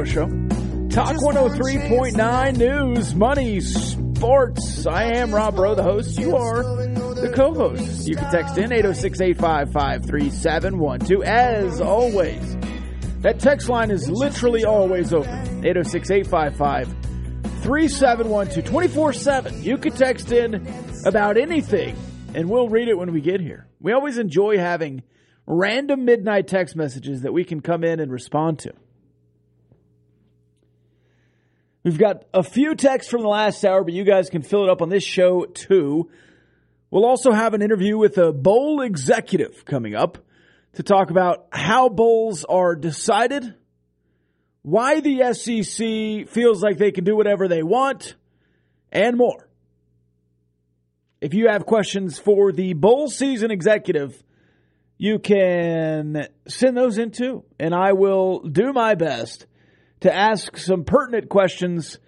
It's the Rob Breaux Show. Talk 103.9 News, Money, Sports. I am Rob Breaux, the host. You are the co host. You can text in 806 855 3712. As always, that text line is literally always open 806 855 3712 24 7. You can text in about anything, and we'll read it when we get here. We always enjoy having random midnight text messages that we can come in and respond to. We've got a few texts from the last hour, but you guys can fill it up on this show too. We'll also have an interview with a bowl executive coming up to talk about how bowls are decided, why the SEC feels like they can do whatever they want, and more. If you have questions for the bowl season executive, you can send those in too. And I will do my best to ask some pertinent questions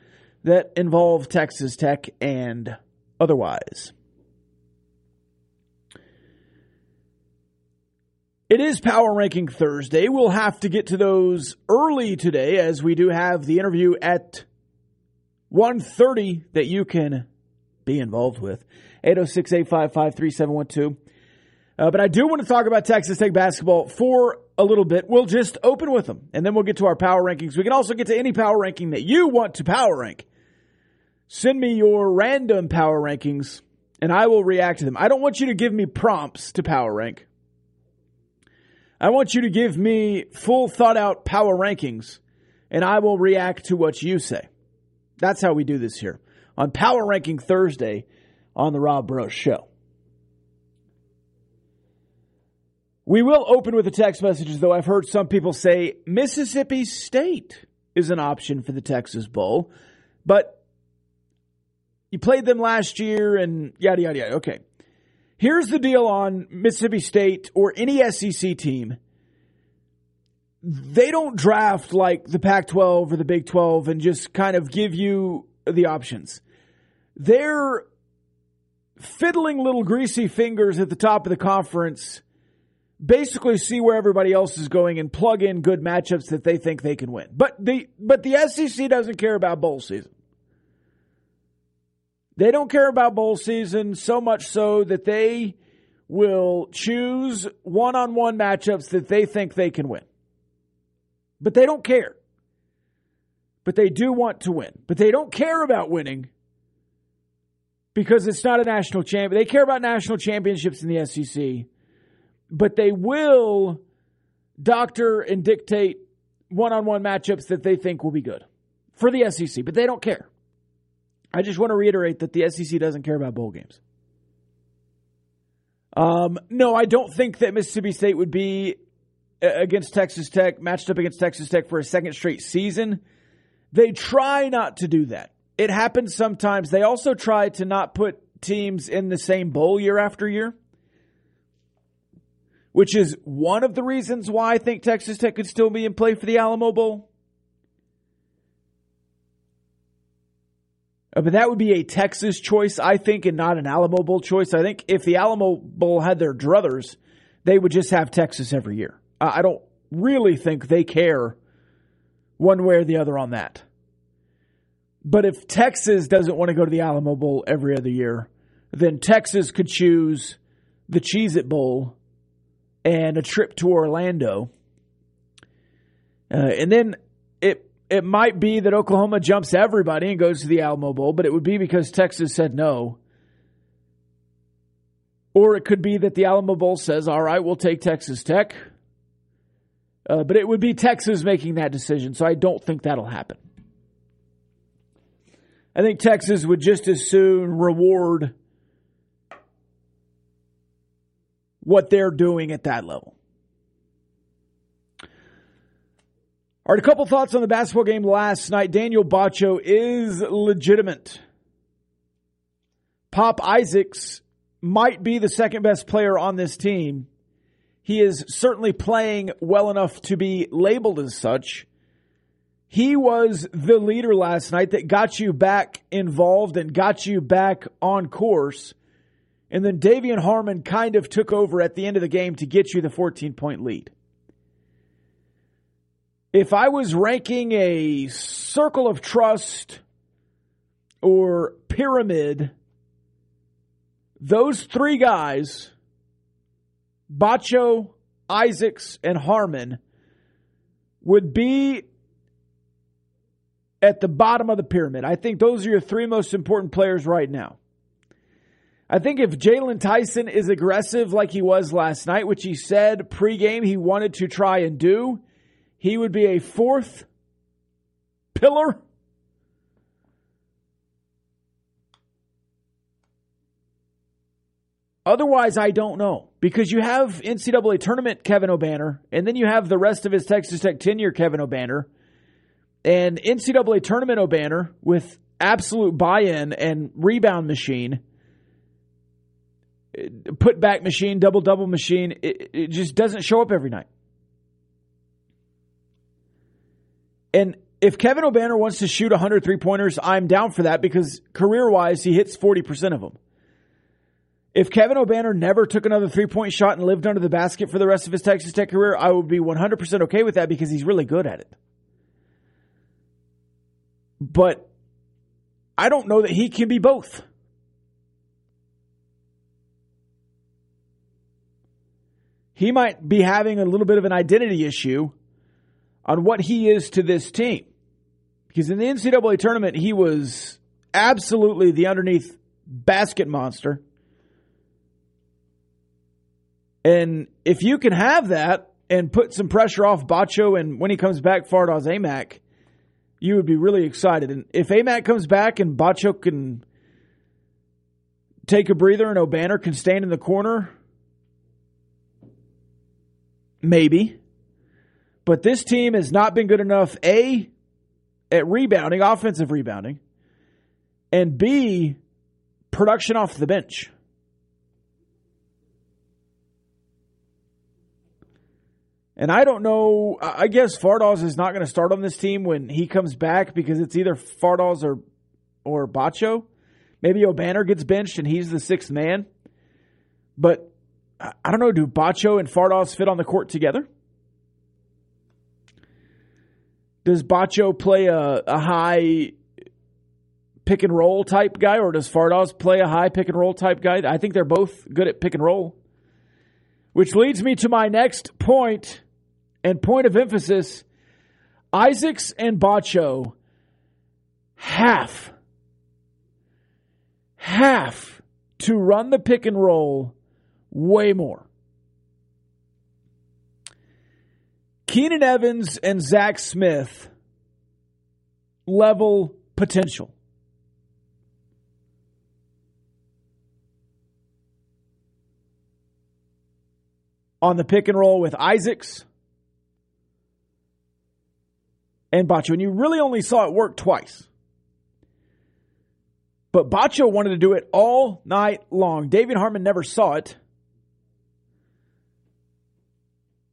that involve Texas Tech and otherwise. It is Power Ranking Thursday. We'll have to get to those early today as we do have the interview at 1.30 that you can be involved with. 806-855-3712. Uh, but I do want to talk about Texas Tech basketball for a little bit. We'll just open with them, and then we'll get to our power rankings. We can also get to any power ranking that you want to power rank. Send me your random power rankings, and I will react to them. I don't want you to give me prompts to power rank. I want you to give me full thought out power rankings, and I will react to what you say. That's how we do this here on Power Ranking Thursday on the Rob Breaux Show. We will open with the text messages, though I've heard some people say Mississippi State is an option for the Texas Bowl, but you played them last year and yada, yada, yada. Okay. Here's the deal on Mississippi State or any SEC team. They don't draft like the Pac 12 or the Big 12 and just kind of give you the options. They're fiddling little greasy fingers at the top of the conference basically see where everybody else is going and plug in good matchups that they think they can win. But the but the SEC doesn't care about bowl season. They don't care about bowl season so much so that they will choose one-on-one matchups that they think they can win. But they don't care. But they do want to win. But they don't care about winning because it's not a national champion. They care about national championships in the SEC but they will doctor and dictate one on one matchups that they think will be good for the SEC, but they don't care. I just want to reiterate that the SEC doesn't care about bowl games. Um, no, I don't think that Mississippi State would be against Texas Tech, matched up against Texas Tech for a second straight season. They try not to do that. It happens sometimes. They also try to not put teams in the same bowl year after year which is one of the reasons why I think Texas Tech could still be in play for the Alamo Bowl. Uh, but that would be a Texas choice, I think, and not an Alamo Bowl choice. I think if the Alamo Bowl had their druthers, they would just have Texas every year. I don't really think they care one way or the other on that. But if Texas doesn't want to go to the Alamo Bowl every other year, then Texas could choose the Cheez It Bowl and a trip to Orlando. Uh, and then it it might be that Oklahoma jumps everybody and goes to the Alamo Bowl, but it would be because Texas said no. Or it could be that the Alamo Bowl says, all right, we'll take Texas Tech. Uh, but it would be Texas making that decision, so I don't think that'll happen. I think Texas would just as soon reward what they're doing at that level. All right, a couple thoughts on the basketball game last night. Daniel Batcho is legitimate. Pop Isaacs might be the second best player on this team. He is certainly playing well enough to be labeled as such. He was the leader last night that got you back involved and got you back on course. And then De'Vion Harmon kind of took over at the end of the game to get you the 14 point lead. If I was ranking a circle of trust or pyramid, those three guys, Batcho, Isaacs, and Harmon, would be at the bottom of the pyramid. I think those are your three most important players right now. I think if Jaylon Tyson is aggressive like he was last night, which he said pregame he wanted to try and do, he would be a fourth pillar. Otherwise, I don't know because you have NCAA tournament Kevin Obanor, and then you have the rest of his Texas Tech tenure Kevin Obanor and NCAA tournament Obanor with absolute buy-in and rebound machine, put back machine, double double machine. It, it just doesn't show up every night. And if Kevin Obanor wants to shoot 100 three pointers, I'm down for that because career wise, he hits 40% of them. If Kevin Obanor never took another three point shot and lived under the basket for the rest of his Texas Tech career, I would be 100% okay with that because he's really good at it. But I don't know that he can be both. He might be having a little bit of an identity issue on what he is to this team. Because in the NCAA tournament, he was absolutely the underneath basket monster. And if you can have that and put some pressure off Batcho and when he comes back, Fardaws Aimaq, you would be really excited. And if Amac comes back and Batcho can take a breather and Obanor can stand in the corner, maybe. But this team has not been good enough, A, at rebounding, offensive rebounding, and B, production off the bench. And I don't know. I guess Fardaws is not going to start on this team when he comes back because it's either Fardaws or or Batcho. Maybe Obanor gets benched and he's the sixth man. But I don't know. Do Batcho and Fardaws fit on the court together? Does Batcho play a, a high pick and roll type guy, or does Fardaws play a high pick and roll type guy? I think they're both good at pick and roll. Which leads me to my next point and point of emphasis, Isaacs and Batcho have, have to run the pick and roll way more. Keenan Evans and Zach Smith level potential. On the pick and roll with Isaacs and Batcho, and you really only saw it work twice. But Batcho wanted to do it all night long. David Harmon never saw it.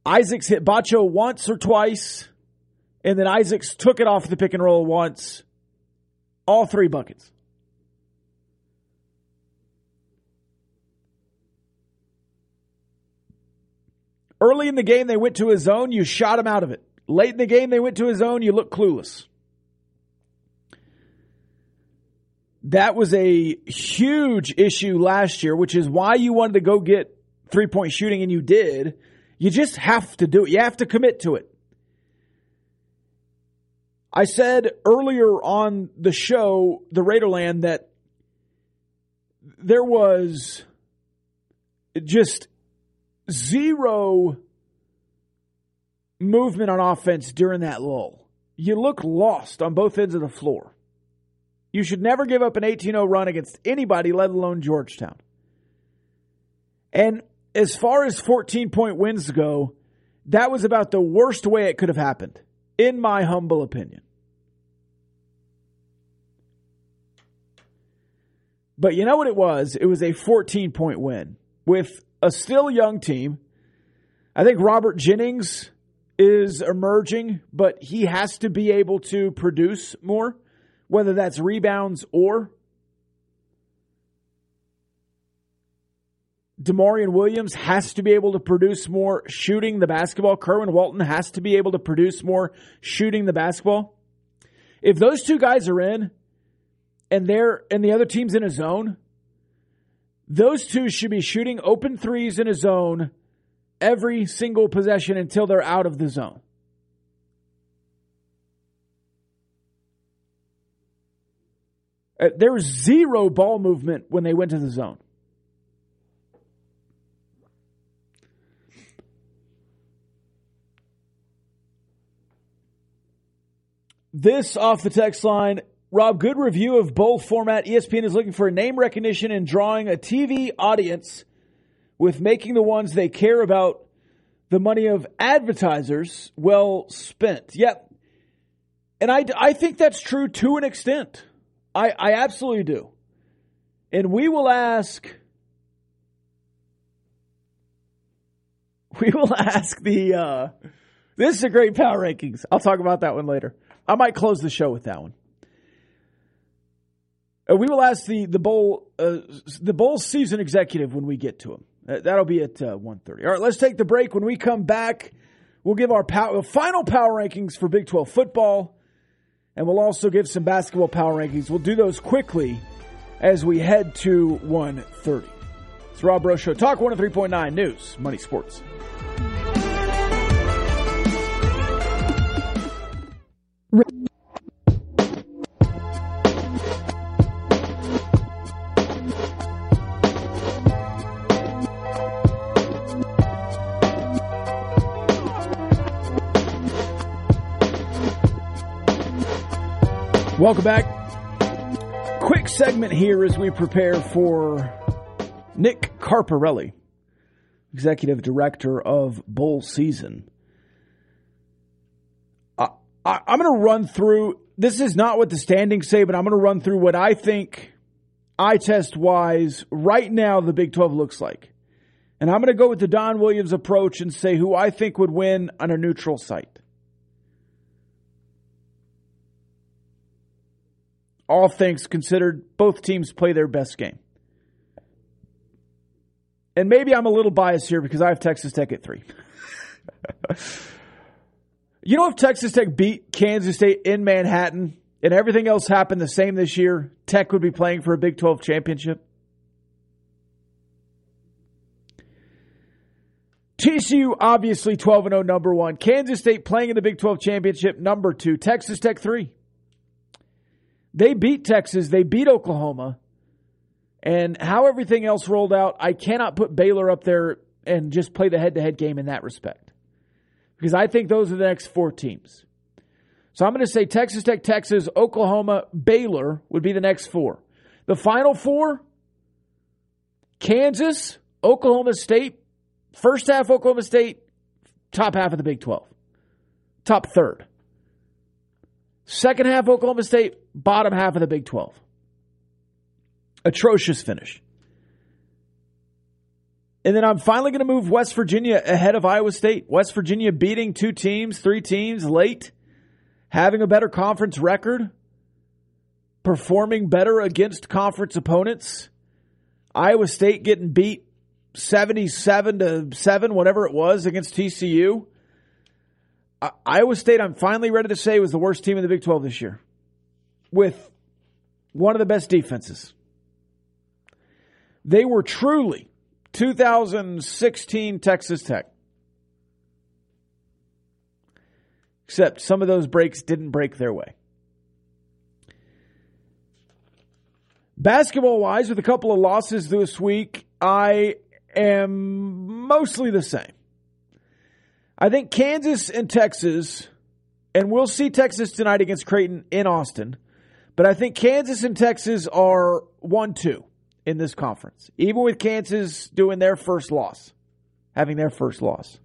Isaacs hit Batcho once or twice, and then Isaacs took it off the pick and roll once. All three buckets. Early in the game, they went to his zone. You shot him out of it. Late in the game, they went to his zone. You look clueless. That was a huge issue last year, which is why you wanted to go get three point shooting and you did. You just have to do it. You have to commit to it. I said earlier on the show, the Raiderland, that there was just zero movement on offense during that lull. You look lost on both ends of the floor. You should never give up an 18 0 run against anybody, let alone Georgetown. And as far as 14 point wins go, that was about the worst way it could have happened, in my humble opinion. But you know what it was? It was a 14 point win with a still young team. I think Robert Jennings is emerging, but he has to be able to produce more, whether that's rebounds or D'Maurian Williams has to be able to produce more shooting the basketball. Kerwin Walton has to be able to produce more shooting the basketball. If those two guys are in and they're and the other team's in a zone, those two should be shooting open threes in a zone every single possession until they're out of the zone. Uh, there was zero ball movement when they went to the zone. This off the text line. Rob, good review of both format. ESPN is looking for name recognition and drawing a TV audience with making the ones they care about the money of advertisers well spent. Yep. And I, I think that's true to an extent. I, I absolutely do. And we will ask, we will ask the, uh, this is a great power rankings. I'll talk about that one later. I might close the show with that one. Uh, we will ask the the bowl uh, the bowl season executive when we get to him. Uh, that'll be at uh, 1.30. All right, let's take the break. When we come back, we'll give our power, final power rankings for Big 12 football, and we'll also give some basketball power rankings. We'll do those quickly as we head to 1.30. It's Rob Breaux Show. Talk 103.9 News, Money Sports. Welcome back. Quick segment here as we prepare for Nick Carparelli, Executive Director of Bowl Season. I, am going to run through, this is not what the standings say, but I'm going to run through what I think eye test wise right now the Big 12 looks like. And I'm going to go with the Don Williams approach and say who I think would win on a neutral site. All things considered, both teams play their best game. And maybe I'm a little biased here because I have Texas Tech at three. you know, if Texas Tech beat Kansas State in Manhattan and everything else happened the same this year, Tech would be playing for a Big 12 championship. TCU obviously 12 0 number 1. Kansas State playing in the Big 12 championship number 2. Texas Tech 3. They beat Texas, they beat Oklahoma. And how everything else rolled out, I cannot put Baylor up there and just play the head to head game in that respect. Because I think those are the next four teams. So I'm going to say Texas Tech, Texas, Oklahoma, Baylor would be the next four. The final four Kansas, Oklahoma State, first half Oklahoma State, top half of the Big 12, top third. Second half Oklahoma State, bottom half of the Big 12. Atrocious finish. And then I'm finally going to move West Virginia ahead of Iowa State. West Virginia beating two teams, three teams late, having a better conference record, performing better against conference opponents. Iowa State getting beat 77 to 7, whatever it was, against TCU. Iowa State, I'm finally ready to say, was the worst team in the Big 12 this year with one of the best defenses. They were truly 2016 Texas Tech. Except some of those breaks didn't break their way. Basketball wise, with a couple of losses this week, I am mostly the same. I think Kansas and Texas, and we'll see Texas tonight against Creighton in Austin, but I think Kansas and Texas are 1 2 in this conference, even with Kansas doing their first loss, having their first loss.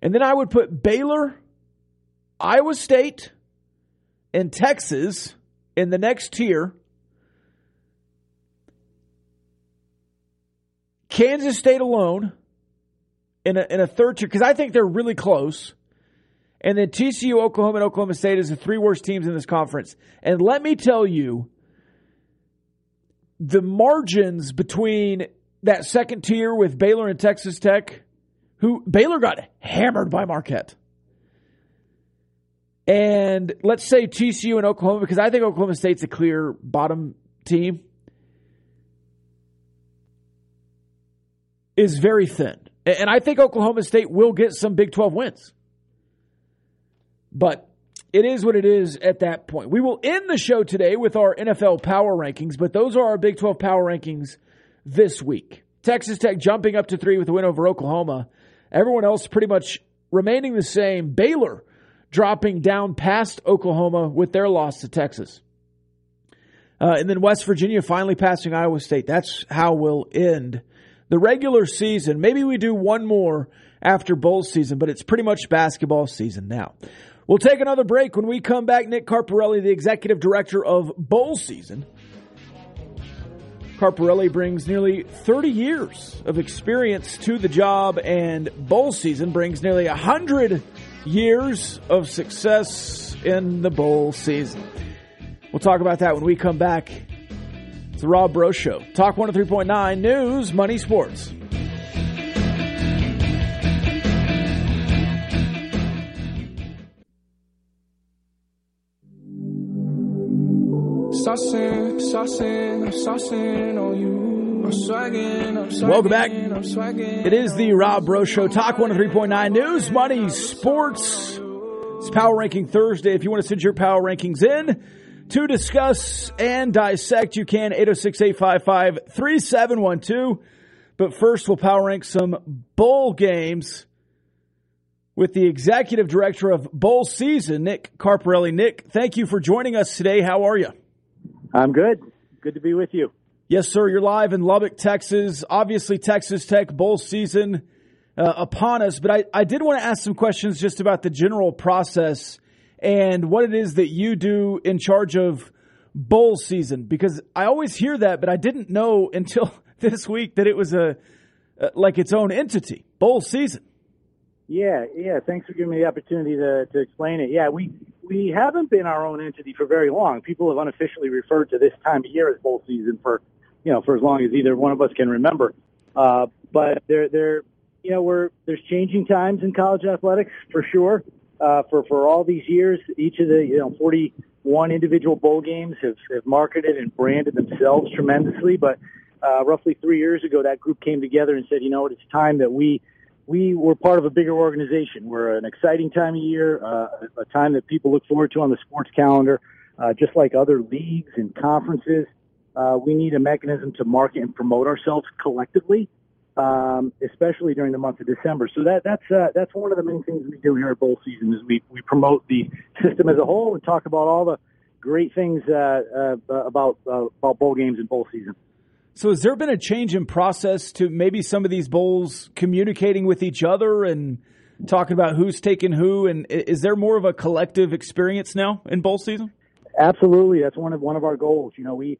And then I would put Baylor, Iowa State, and Texas in the next tier. Kansas State alone in a, in a third tier, because I think they're really close. And then TCU, Oklahoma, and Oklahoma State is the three worst teams in this conference. And let me tell you, the margins between that second tier with Baylor and Texas Tech, who Baylor got hammered by Marquette. And let's say TCU and Oklahoma, because I think Oklahoma State's a clear bottom team, is very thin. And I think Oklahoma State will get some Big 12 wins. But it is what it is at that point. We will end the show today with our NFL power rankings, but those are our Big 12 power rankings this week. Texas Tech jumping up to three with a win over Oklahoma. Everyone else pretty much remaining the same. Baylor dropping down past Oklahoma with their loss to Texas. Uh, and then West Virginia finally passing Iowa State. That's how we'll end the regular season. Maybe we do one more after bowl season, but it's pretty much basketball season now. We'll take another break. When we come back, Nick Carparelli, the executive director of Bowl Season. Carparelli brings nearly 30 years of experience to the job, and Bowl Season brings nearly 100 years of success in the bowl season. We'll talk about that when we come back. The Rob Breaux Show. Talk 103.9 News, Money, Sports. Saucing, saucing, I'm saucing on you. I'm swagging, I'm swagging, Welcome back. I'm swagging. It is the Rob Breaux Show. Talk 103.9 News, Money, Sports. It's Power Ranking Thursday. If you want to send your power rankings in to discuss and dissect, you can 806 855 3712. But first, we'll power rank some bowl games with the executive director of bowl season, Nick Carparelli. Nick, thank you for joining us today. How are you? I'm good. Good to be with you. Yes, sir. You're live in Lubbock, Texas. Obviously, Texas Tech bowl season uh, upon us, but I, I did want to ask some questions just about the general process and what it is that you do in charge of bowl season because I always hear that, but I didn't know until this week that it was a like its own entity, bowl season. Yeah, yeah. Thanks for giving me the opportunity to, to explain it. Yeah, we we haven't been our own entity for very long. People have unofficially referred to this time of year as bowl season for, you know, for as long as either one of us can remember. Uh, but there, there, you know, we're there's changing times in college athletics for sure. Uh, for for all these years, each of the you know 41 individual bowl games have, have marketed and branded themselves tremendously. But uh, roughly three years ago, that group came together and said, you know what, it's time that we we were part of a bigger organization. We're an exciting time of year, uh, a time that people look forward to on the sports calendar, uh, just like other leagues and conferences. Uh, we need a mechanism to market and promote ourselves collectively, um, especially during the month of December. So that that's uh, that's one of the main things we do here at Bowl Season is we we promote the system as a whole and talk about all the great things uh, uh, about uh, about bowl games and bowl season. So has there been a change in process to maybe some of these bowls communicating with each other and talking about who's taking who? And is there more of a collective experience now in bowl season? Absolutely, that's one of one of our goals. You know, we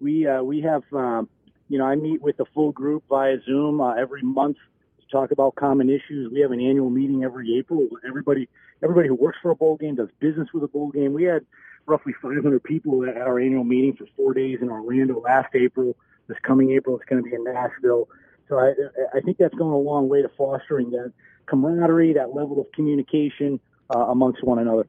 we uh, we have um, you know I meet with the full group via Zoom uh, every month to talk about common issues. We have an annual meeting every April. Everybody everybody who works for a bowl game does business with a bowl game. We had roughly 500 people at our annual meeting for four days in Orlando last April. This coming April, it's going to be in Nashville. So I, I think that's going a long way to fostering that camaraderie, that level of communication uh, amongst one another.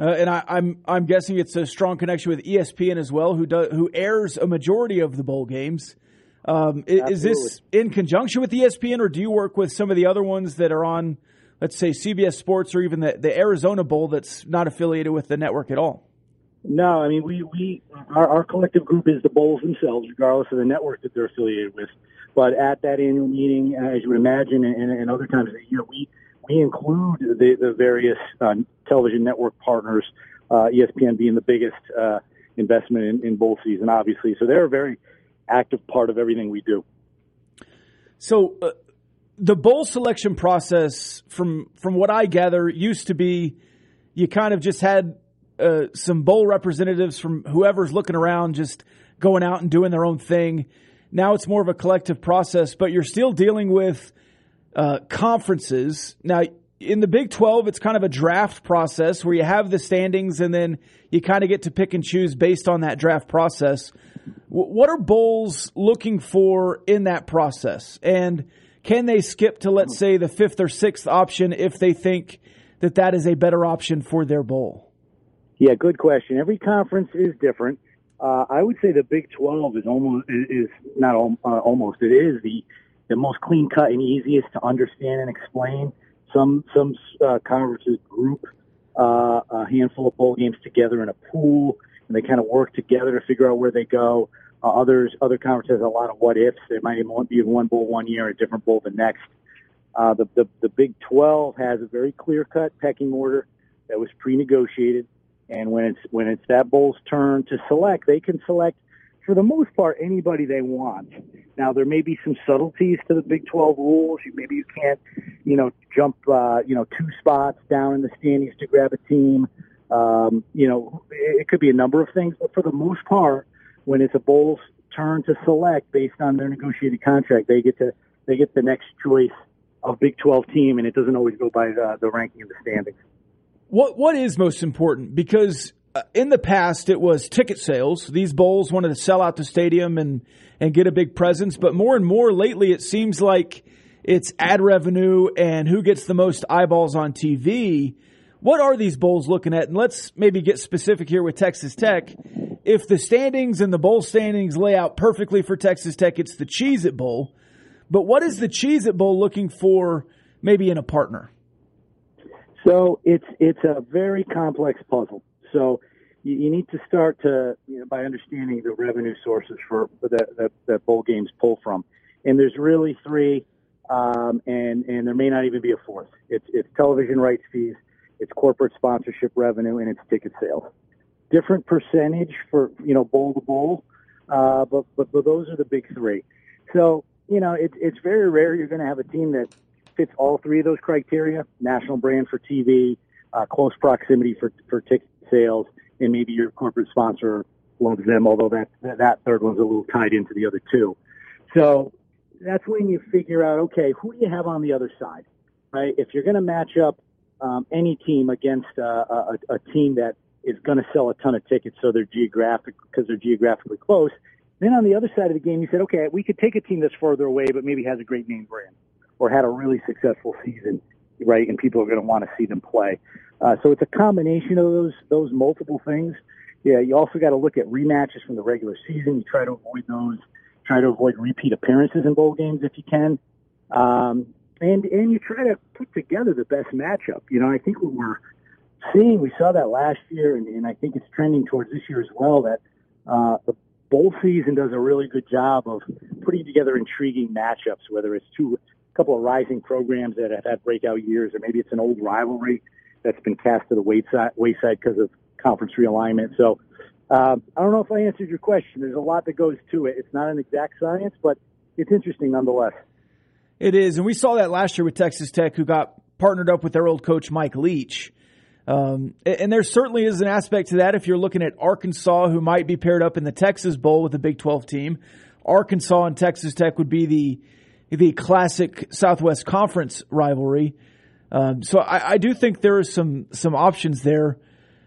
Uh, and I, I'm I'm guessing it's a strong connection with ESPN as well, who does who airs a majority of the bowl games. Um, is, is this in conjunction with ESPN, or do you work with some of the other ones that are on, let's say, CBS Sports or even the, the Arizona Bowl that's not affiliated with the network at all? No, I mean we we our, our collective group is the bowls themselves, regardless of the network that they're affiliated with. But at that annual meeting, uh, as you would imagine, and, and other times of the year, we we include the, the various uh, television network partners, uh, ESPN being the biggest uh, investment in, in bowl season, obviously. So they're a very active part of everything we do. So uh, the bowl selection process, from from what I gather, used to be you kind of just had uh, some bowl representatives from whoever's looking around, just going out and doing their own thing. Now it's more of a collective process, but you're still dealing with uh, conferences. Now, in the Big 12, it's kind of a draft process where you have the standings and then you kind of get to pick and choose based on that draft process. W- what are Bowls looking for in that process? And can they skip to, let's say, the fifth or sixth option if they think that that is a better option for their bowl? Yeah, good question. Every conference is different. Uh, I would say the Big 12 is almost is not uh, almost it is the the most clean cut and easiest to understand and explain. Some some uh, conferences group uh, a handful of bowl games together in a pool, and they kind of work together to figure out where they go. Uh, others other conferences have a lot of what ifs. There might even be one bowl one year, a different bowl the next. Uh, the, the the Big 12 has a very clear cut pecking order that was pre-negotiated, and when it's when it's that bowl's turn to select, they can select for the most part, anybody they want. Now, there may be some subtleties to the Big 12 rules. You, maybe you can't, you know, jump, uh, you know, two spots down in the standings to grab a team. Um, you know, it, it could be a number of things, but for the most part, when it's a bowl's turn to select based on their negotiated contract, they get to they get the next choice of Big 12 team, and it doesn't always go by the, the ranking of the standings. What what is most important? Because Uh, in the past, it was ticket sales. These bowls wanted to sell out the stadium and, and get a big presence. But more and more lately, it seems like it's ad revenue and who gets the most eyeballs on TV. What are these bowls looking at? And let's maybe get specific here with Texas Tech. If the standings and the bowl standings lay out perfectly for Texas Tech, it's the Cheez It Bowl. But what is the Cheez It Bowl looking for maybe in a partner? So it's it's a very complex puzzle. So you, you need to start to you know, by understanding the revenue sources for, that, that that bowl games pull from, and there's really three, um, and and there may not even be a fourth. It's it's television rights fees, it's corporate sponsorship revenue, and it's ticket sales. Different percentage for you know bowl to bowl, uh, but, but but those are the big three. So you know it's very rare you're going to have a team that fits all three of those criteria: national brand for TV, uh, close proximity for for ticket sales, and maybe your corporate sponsor loves them, although that that third one's a little tied into the other two. So that's when you figure out, okay, who do you have on the other side, right? If you're going to match up um, any team against uh, a, a team that is going to sell a ton of tickets, so they're geographic because they're geographically close. Then on the other side of the game, you said, okay, we could take a team that's further away, but maybe has a great name brand or had a really successful season, right? And people are going to want to see them play. Uh, so it's a combination of those those multiple things. Yeah, you also got to look at rematches from the regular season. You try to avoid those. Try to avoid repeat appearances in bowl games if you can. Um, and and you try to put together the best matchup. You know, I think what we're seeing, we saw that last year, and, and I think it's trending towards this year as well. That uh, the bowl season does a really good job of putting together intriguing matchups, whether it's two couple of rising programs that have had breakout years, or maybe it's an old rivalry that's been cast to the wayside because of conference realignment. So um, I don't know if I answered your question. There's a lot that goes to it. It's not an exact science, but it's interesting nonetheless. It is, and we saw that last year with Texas Tech, who got partnered up with their old coach Mike Leach. Um, and there certainly is an aspect to that if you're looking at Arkansas, who might be paired up in the Texas Bowl with the Big 12 team. Arkansas and Texas Tech would be the the classic Southwest Conference rivalry. Um, so I, I, do think there are some some options there.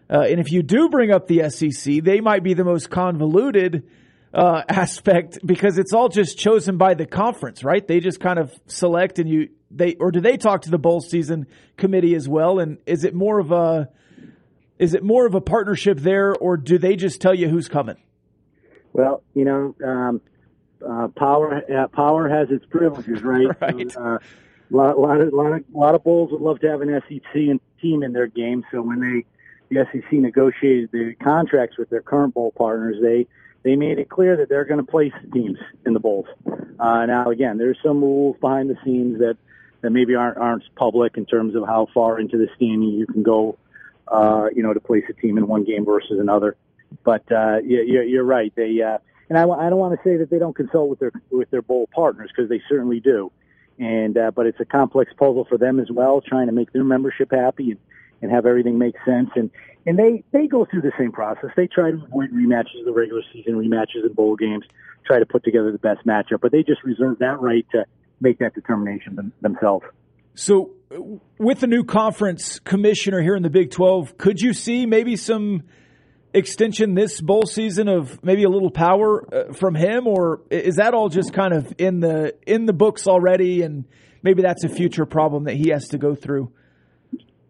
Uh, and if you do bring up the SEC, they might be the most convoluted uh, aspect because it's all just chosen by the conference, right? They just kind of select and you they or do they talk to the bowl season committee as well? And is it more of a Is it more of a partnership there, or do they just tell you who's coming? Well, you know, um, uh, power uh, power has its privileges, right? right. So, uh, a lot, lot, of, lot, of, lot of bowls would love to have an SEC team in their game. So when they the SEC negotiated the contracts with their current bowl partners, they they made it clear that they're going to place teams in the bowls. Uh, now, again, there's some rules behind the scenes that that maybe aren't aren't public in terms of how far into the standing you can go, uh, you know, to place a team in one game versus another. But uh, you're, you're right. They uh, and I, I don't want to say that they don't consult with their with their bowl partners because they certainly do. And uh, but it's a complex puzzle for them as well, trying to make their membership happy and, and have everything make sense. And and they they go through the same process. They try to avoid rematches of the regular season, rematches in bowl games, try to put together the best matchup. But they just reserve that right to make that determination them, themselves. So, with the new conference commissioner here in the Big 12, could you see maybe some extension this bowl season of maybe a little power uh, from him, or is that all just kind of in the in the books already, and maybe that's a future problem that he has to go through?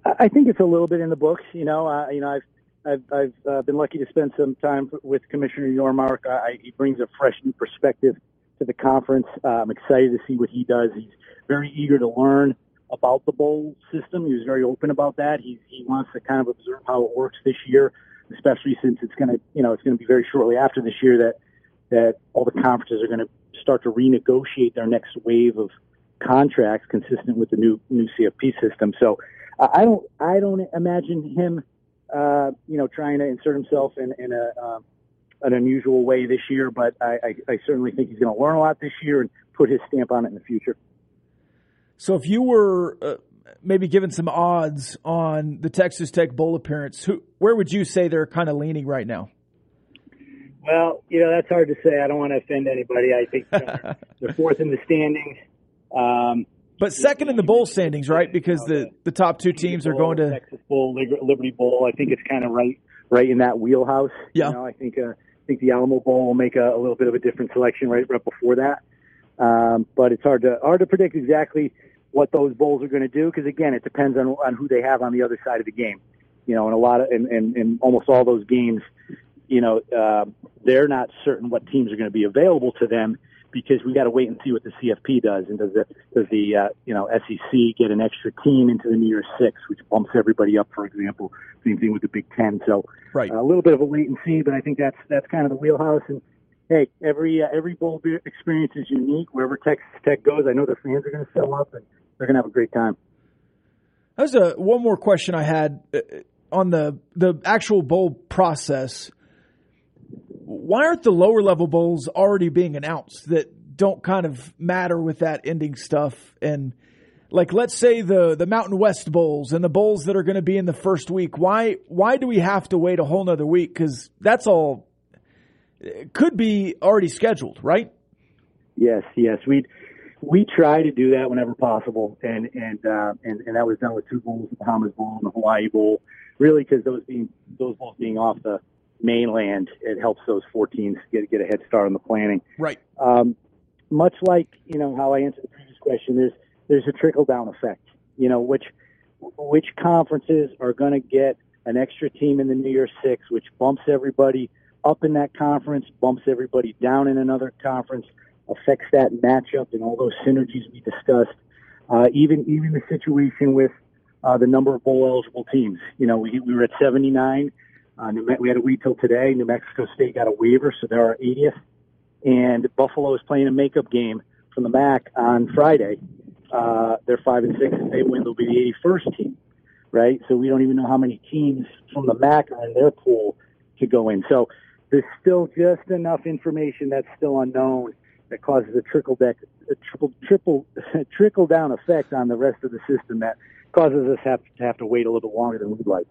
I think it's a little bit in the books. You know, uh, you know, I've I've, I've uh, been lucky to spend some time with Commissioner Yormark. I, he brings a fresh new perspective to the conference. Uh, I'm excited to see what he does. He's very eager to learn about the bowl system. He was very open about that. He he wants to kind of observe how it works this year especially since it's going to, you know, it's going to be very shortly after this year that that all the conferences are going to start to renegotiate their next wave of contracts consistent with the new new CFP system. So uh, I don't I don't imagine him, uh, you know, trying to insert himself in in a um, an unusual way this year, but I, I, I certainly think he's going to learn a lot this year and put his stamp on it in the future. So if you were uh, maybe given some odds on the Texas Tech bowl appearance, who, where would you say they're kind of leaning right now? Well, you know that's hard to say. I don't want to offend anybody. I think they're, they're fourth in the standings. Um, but second in the bowl standings, right? Because the, the top two teams are going to Texas Bowl, Liberty Bowl. I think it's kind of right right in that wheelhouse. Yeah. You know, I think uh, I think the Alamo Bowl will make a, a little bit of a different selection right right before that. Um, but it's hard to hard to predict exactly what those bowls are going to do because again, it depends on on who they have on the other side of the game. You know, and a lot of and and, and almost all those games, you know, uh, they're not certain what teams are going to be available to them because we got to wait and see what the CFP does and does the does the uh, you know SEC get an extra team into the New Year's Six, which bumps everybody up, for example. Same thing with the Big Ten. So right. A little bit of a wait and see, but I think that's that's kind of the wheelhouse and hey, every uh, every bowl experience is unique. Wherever Texas Tech goes, I know the fans are going to show up and they're going to have a great time. There's a one more question I had uh, on the the actual bowl process. Why aren't the lower level bowls already being announced that don't kind of matter with that ending stuff and like let's say the the Mountain West bowls and the bowls that are going to be in the first week. Why why do we have to wait a whole nother week? Because that's all could be already scheduled, right? Yes, yes. We we try to do that whenever possible, and and uh, and and that was done with two bowls, the Bahamas Bowl and the Hawaii Bowl, really because those being those bowls being off the mainland, it helps those four teams get get a head start on the planning. Right. Um, much like you know how I answered the previous question, there's there's a trickle down effect. You know which which conferences are going to get an extra team in the New Year Six, which bumps everybody up in that conference, bumps everybody down in another conference affects that matchup and all those synergies we discussed. Uh, even even the situation with uh, the number of bowl eligible teams. You know, we we were at 79. Uh, we had to wait till today. New Mexico State got a waiver, so they're our 80th. And Buffalo is playing a makeup game from the MAC on Friday. Uh, they're five and six. If they win, they'll be the 81st team, right? So we don't even know how many teams from the MAC are in their pool to go in. So there's still just enough information that's still unknown that causes a trickle deck, a triple, triple, trickle down effect on the rest of the system that causes us have to have to wait a little bit longer than we'd like.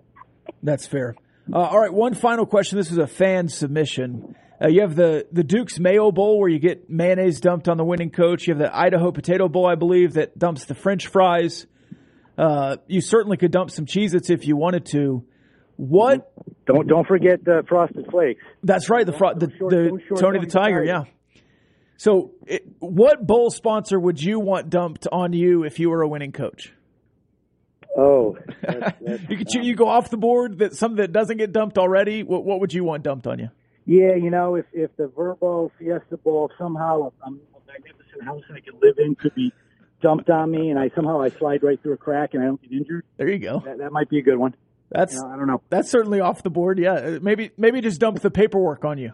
That's fair. Uh, all right, one final question. This is a fan submission. Uh, you have the the Duke's Mayo Bowl where you get mayonnaise dumped on the winning coach. You have the Idaho Potato Bowl, I believe, that dumps the French fries. Uh, you certainly could dump some Cheez-Its if you wanted to. What? Don't don't forget the Frosted Flakes. That's right. The fro- the, the Tony the Tiger. Yeah. So, it, what bowl sponsor would you want dumped on you if you were a winning coach? Oh, that's, that's, you could you go off the board that something that doesn't get dumped already. What, what would you want dumped on you? Yeah, you know, if if the Vrbo Fiesta Bowl somehow a, a magnificent house that I could live in could be dumped on me, and I somehow I slide right through a crack and I don't get injured. There you go. That, that might be a good one. That's you know, I don't know. That's certainly off the board. Yeah, maybe maybe just dump the paperwork on you.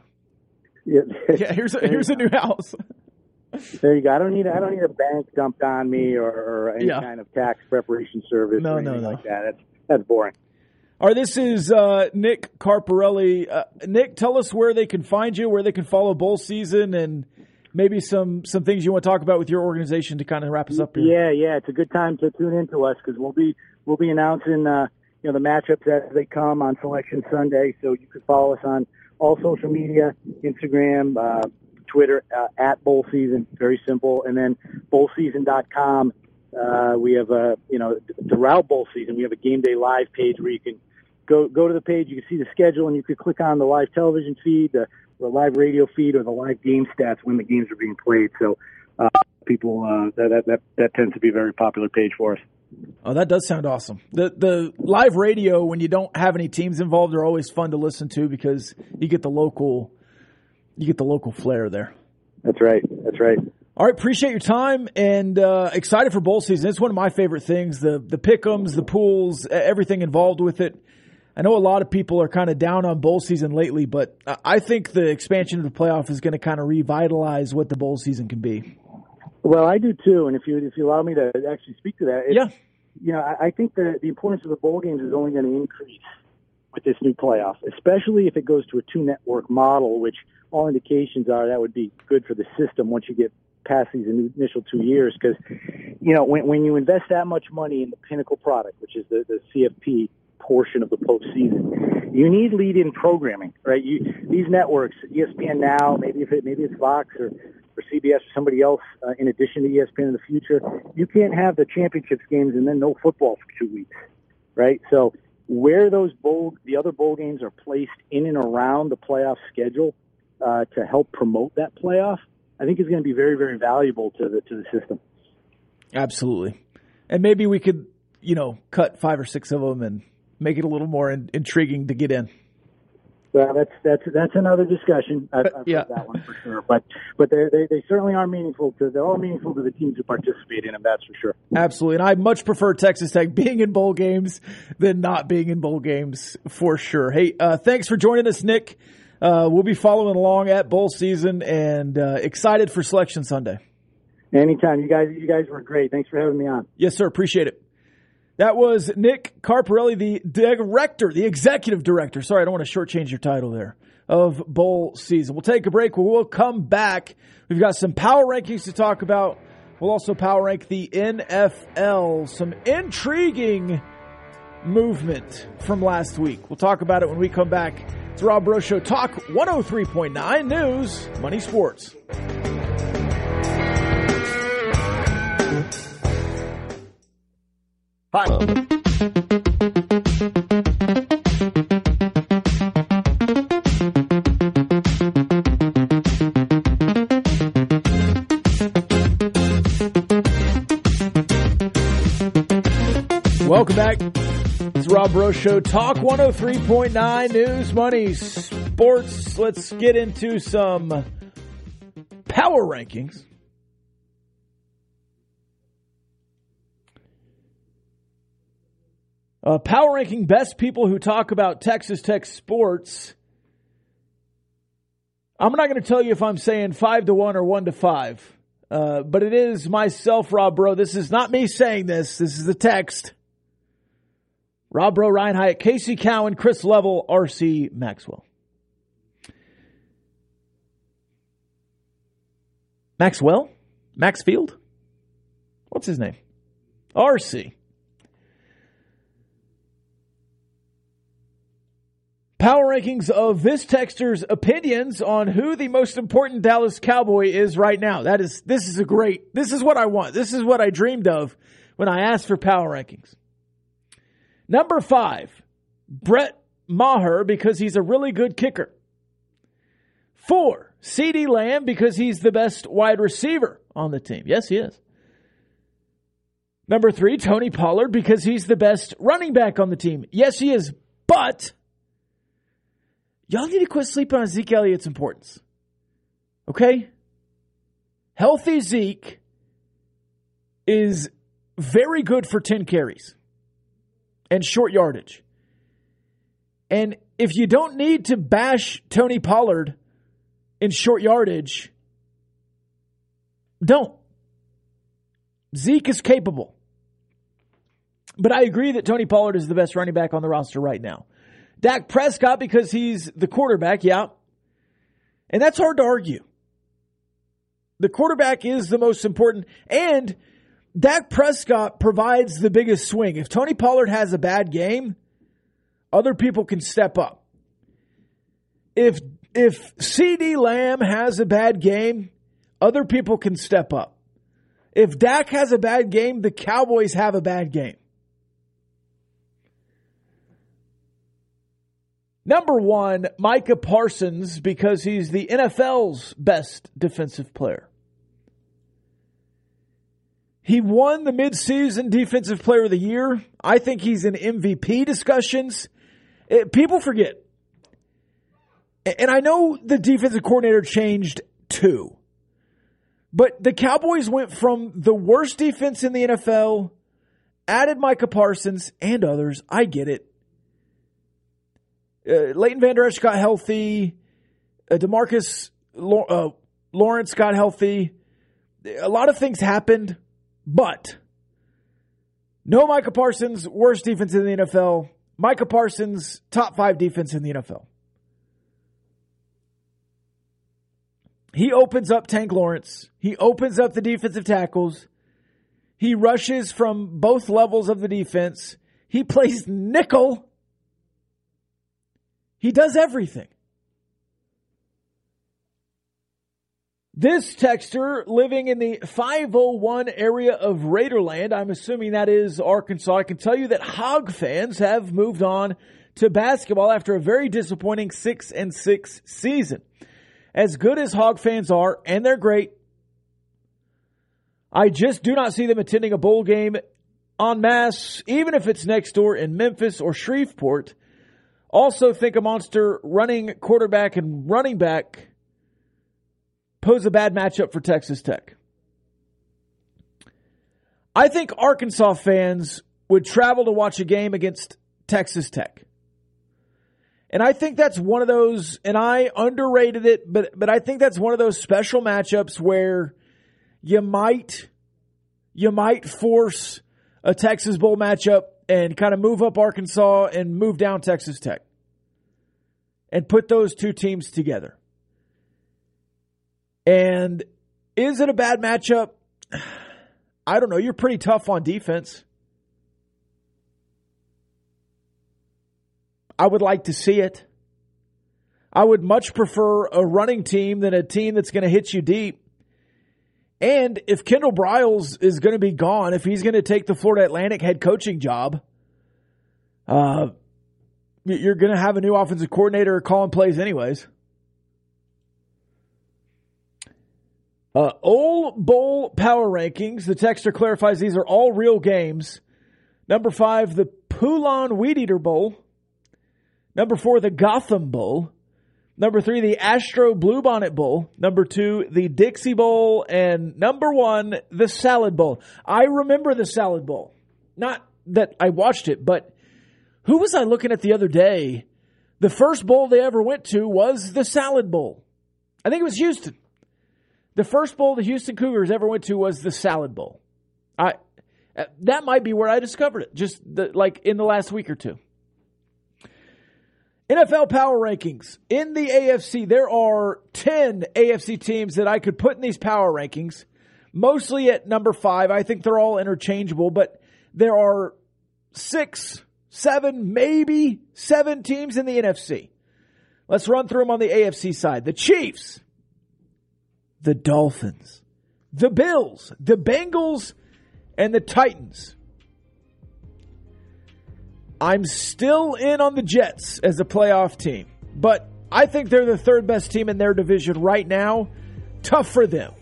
Yeah. Here's a, here's a new house. There you go. I don't need I don't need a bank dumped on me or, or any yeah. kind of tax preparation service no, or anything no, no. like that. That's that's boring. All right, this is uh, Nick Carparelli. Uh, Nick, tell us where they can find you, where they can follow bowl season, and maybe some some things you want to talk about with your organization to kind of wrap us up here. Yeah, yeah, it's a good time to tune in to us because we'll be we'll be announcing uh, you know the matchups as they come on Selection Sunday. So you can follow us on all social media, Instagram, uh, Twitter uh, at Bowl Season. Very simple, and then BowlSeason.com. Uh, we have a you know throughout bowl season we have a game day live page where you can go go to the page. You can see the schedule, and you can click on the live television feed, the, the live radio feed, or the live game stats when the games are being played. So uh, people uh, that, that that tends to be a very popular page for us. Oh, that does sound awesome. The the live radio when you don't have any teams involved are always fun to listen to because you get the local you get the local flair there. That's right. That's right. All right, appreciate your time and uh, excited for bowl season. It's one of my favorite things the the pickums, the pools, everything involved with it. I know a lot of people are kind of down on bowl season lately, but I think the expansion of the playoff is going to kind of revitalize what the bowl season can be. Well, I do too, and if you if you allow me to actually speak to that, yeah, you know, I, I think the the importance of the bowl games is only going to increase with this new playoff, especially if it goes to a two network model, which all indications are that would be good for the system once you get past these initial two years. Because you know, when when you invest that much money in the pinnacle product, which is the the CFP portion of the postseason. You need lead-in programming, right? You, these networks, ESPN now, maybe if it, maybe it's Fox or, or CBS or somebody else, uh, in addition to ESPN in the future, you can't have the championships games and then no football for two weeks, right? So where those bowl, the other bowl games are placed in and around the playoff schedule uh, to help promote that playoff, I think is going to be very, very valuable to the to the system. Absolutely, and maybe we could, you know, cut five or six of them and make it a little more in, intriguing to get in. Well, that's that's that's another discussion. I've, I've yeah. that one for sure. But but they they they certainly are meaningful to they're all meaningful to the teams who participate in them. That's for sure. Absolutely, and I much prefer Texas Tech being in bowl games than not being in bowl games for sure. Hey, uh, thanks for joining us, Nick. Uh, we'll be following along at bowl season and uh, excited for Selection Sunday. Anytime, you guys you guys were great. Thanks for having me on. Yes, sir. Appreciate it. That was Nick Carparelli, the director, the executive director. Sorry, I don't want to shortchange your title there of bowl season. We'll take a break. We'll come back. We've got some power rankings to talk about. We'll also power rank the NFL. Some intriguing movement from last week. We'll talk about it when we come back. It's Rob Breaux Show Talk 103.9 News, Money Sports. Hi. Welcome back. It's Rob Breaux Show, Talk 103.9 News, Money, Sports. Let's get into some power rankings. Uh, power ranking best people who talk about Texas Tech sports. I'm not going to tell you if I'm saying five to one or one to five, uh, but it is myself, Rob Breaux. This is not me saying this. This is the text. Rob Breaux, Ryan Hyatt, Casey Cowan, Chris Level, R.C. Maxwell. Maxwell? Maxfield? What's his name? R.C. Power rankings of this texter's opinions on who the most important Dallas Cowboy is right now. That is, this is a great, this is what I want. This is what I dreamed of when I asked for power rankings. Number five, Brett Maher because he's a really good kicker. Four, CeeDee Lamb because he's the best wide receiver on the team. Yes, he is. Number three, Tony Pollard, because he's the best running back on the team. Yes, he is, but y'all need to quit sleeping on Zeke Elliott's importance. Okay? Healthy Zeke is very good for 10 carries and short yardage. And if you don't need to bash Tony Pollard in short yardage, don't. Zeke is capable. But I agree that Tony Pollard is the best running back on the roster right now. Dak Prescott, because he's the quarterback, yeah. And that's hard to argue. The quarterback is the most important. And Dak Prescott provides the biggest swing. If Tony Pollard has a bad game, other people can step up. If if CeeDee Lamb has a bad game, other people can step up. If Dak has a bad game, the Cowboys have a bad game. Number one, Micah Parsons, because he's the NFL's best defensive player. He won the midseason defensive player of the year. I think he's in MVP discussions. It, eh, people forget. And I know the defensive coordinator changed too. But the Cowboys went from the worst defense in the NFL, added Micah Parsons and others. I get it. Uh, Leighton Vander Esch got healthy. Uh, Demarcus uh, Lawrence got healthy. A lot of things happened, but no Micah Parsons, worst defense in the NFL. Micah Parsons, top five defense in the NFL. He opens up Tank Lawrence. He opens up the defensive tackles. He rushes from both levels of the defense. He plays nickel. He does everything. This texter living in the 501 area of Raiderland, I'm assuming that is Arkansas. I can tell you that Hog fans have moved on to basketball after a very disappointing 6 and 6 season. As good as Hog fans are, and they're great, I just do not see them attending a bowl game en masse, even if it's next door in Memphis or Shreveport. Also, think a monster running quarterback and running back pose a bad matchup for Texas Tech. I think Arkansas fans would travel to watch a game against Texas Tech. And I think that's one of those, and I underrated it, but, but I think that's one of those special matchups where you might, you might force a Texas Bowl matchup and kind of move up Arkansas and move down Texas Tech and put those two teams together. And is it a bad matchup? I don't know. You're pretty tough on defense. I would like to see it. I would much prefer a running team than a team that's going to hit you deep. And if Kendall Briles is going to be gone, if he's going to take the Florida Atlantic head coaching job, uh, you're going to have a new offensive coordinator calling plays anyways. Uh, Old Bowl power rankings. The texter clarifies these are all real games. Number five, the Poulan Weed Eater Bowl. Number four, the Gotham Bowl. Number three, the Astro Bluebonnet Bowl. Number two, the Dixie Bowl. And number one, the Salad Bowl. I remember the Salad Bowl. Not that I watched it, but who was I looking at the other day? The first bowl they ever went to was the Salad Bowl. I think it was Houston. The first bowl the Houston Cougars ever went to was the Salad Bowl. I uh, that might be where I discovered it, just the, like in the last week or two. NFL power rankings. In the AFC, there are 10 AFC teams that I could put in these power rankings, mostly at number five. I think they're all interchangeable, but there are six seven, maybe seven teams in the NFC. Let's run through them on the AFC side. The Chiefs, the Dolphins, the Bills, the Bengals, and the Titans. I'm still in on the Jets as a playoff team, but I think they're the third best team in their division right now. Tough for them.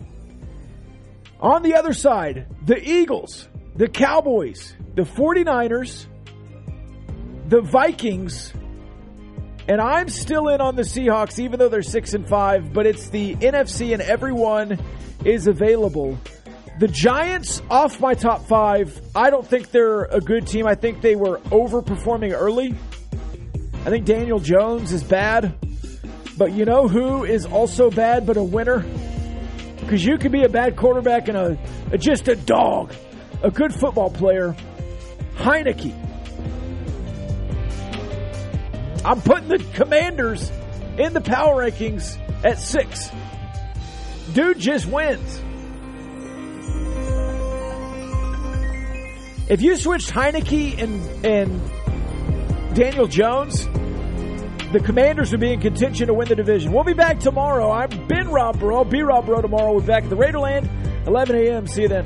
On the other side, the Eagles, the Cowboys, the 49ers, the Vikings, and I'm still in on the Seahawks, even though they're six and five. But it's the NFC, and everyone is available. The Giants off my top five. I don't think they're a good team. I think they were overperforming early. I think Daniel Jones is bad. But you know who is also bad but a winner? Because you can be a bad quarterback and a, a just a dog, a good football player. Heinicke. I'm putting the Commanders in the power rankings at six. Dude just wins. If you switched Heinicke and and Daniel Jones, the Commanders would be in contention to win the division. We'll be back tomorrow. I've been Rob Breaux. Be Rob Breaux tomorrow. We'll be back at the Raiderland, 11 a.m. See you then.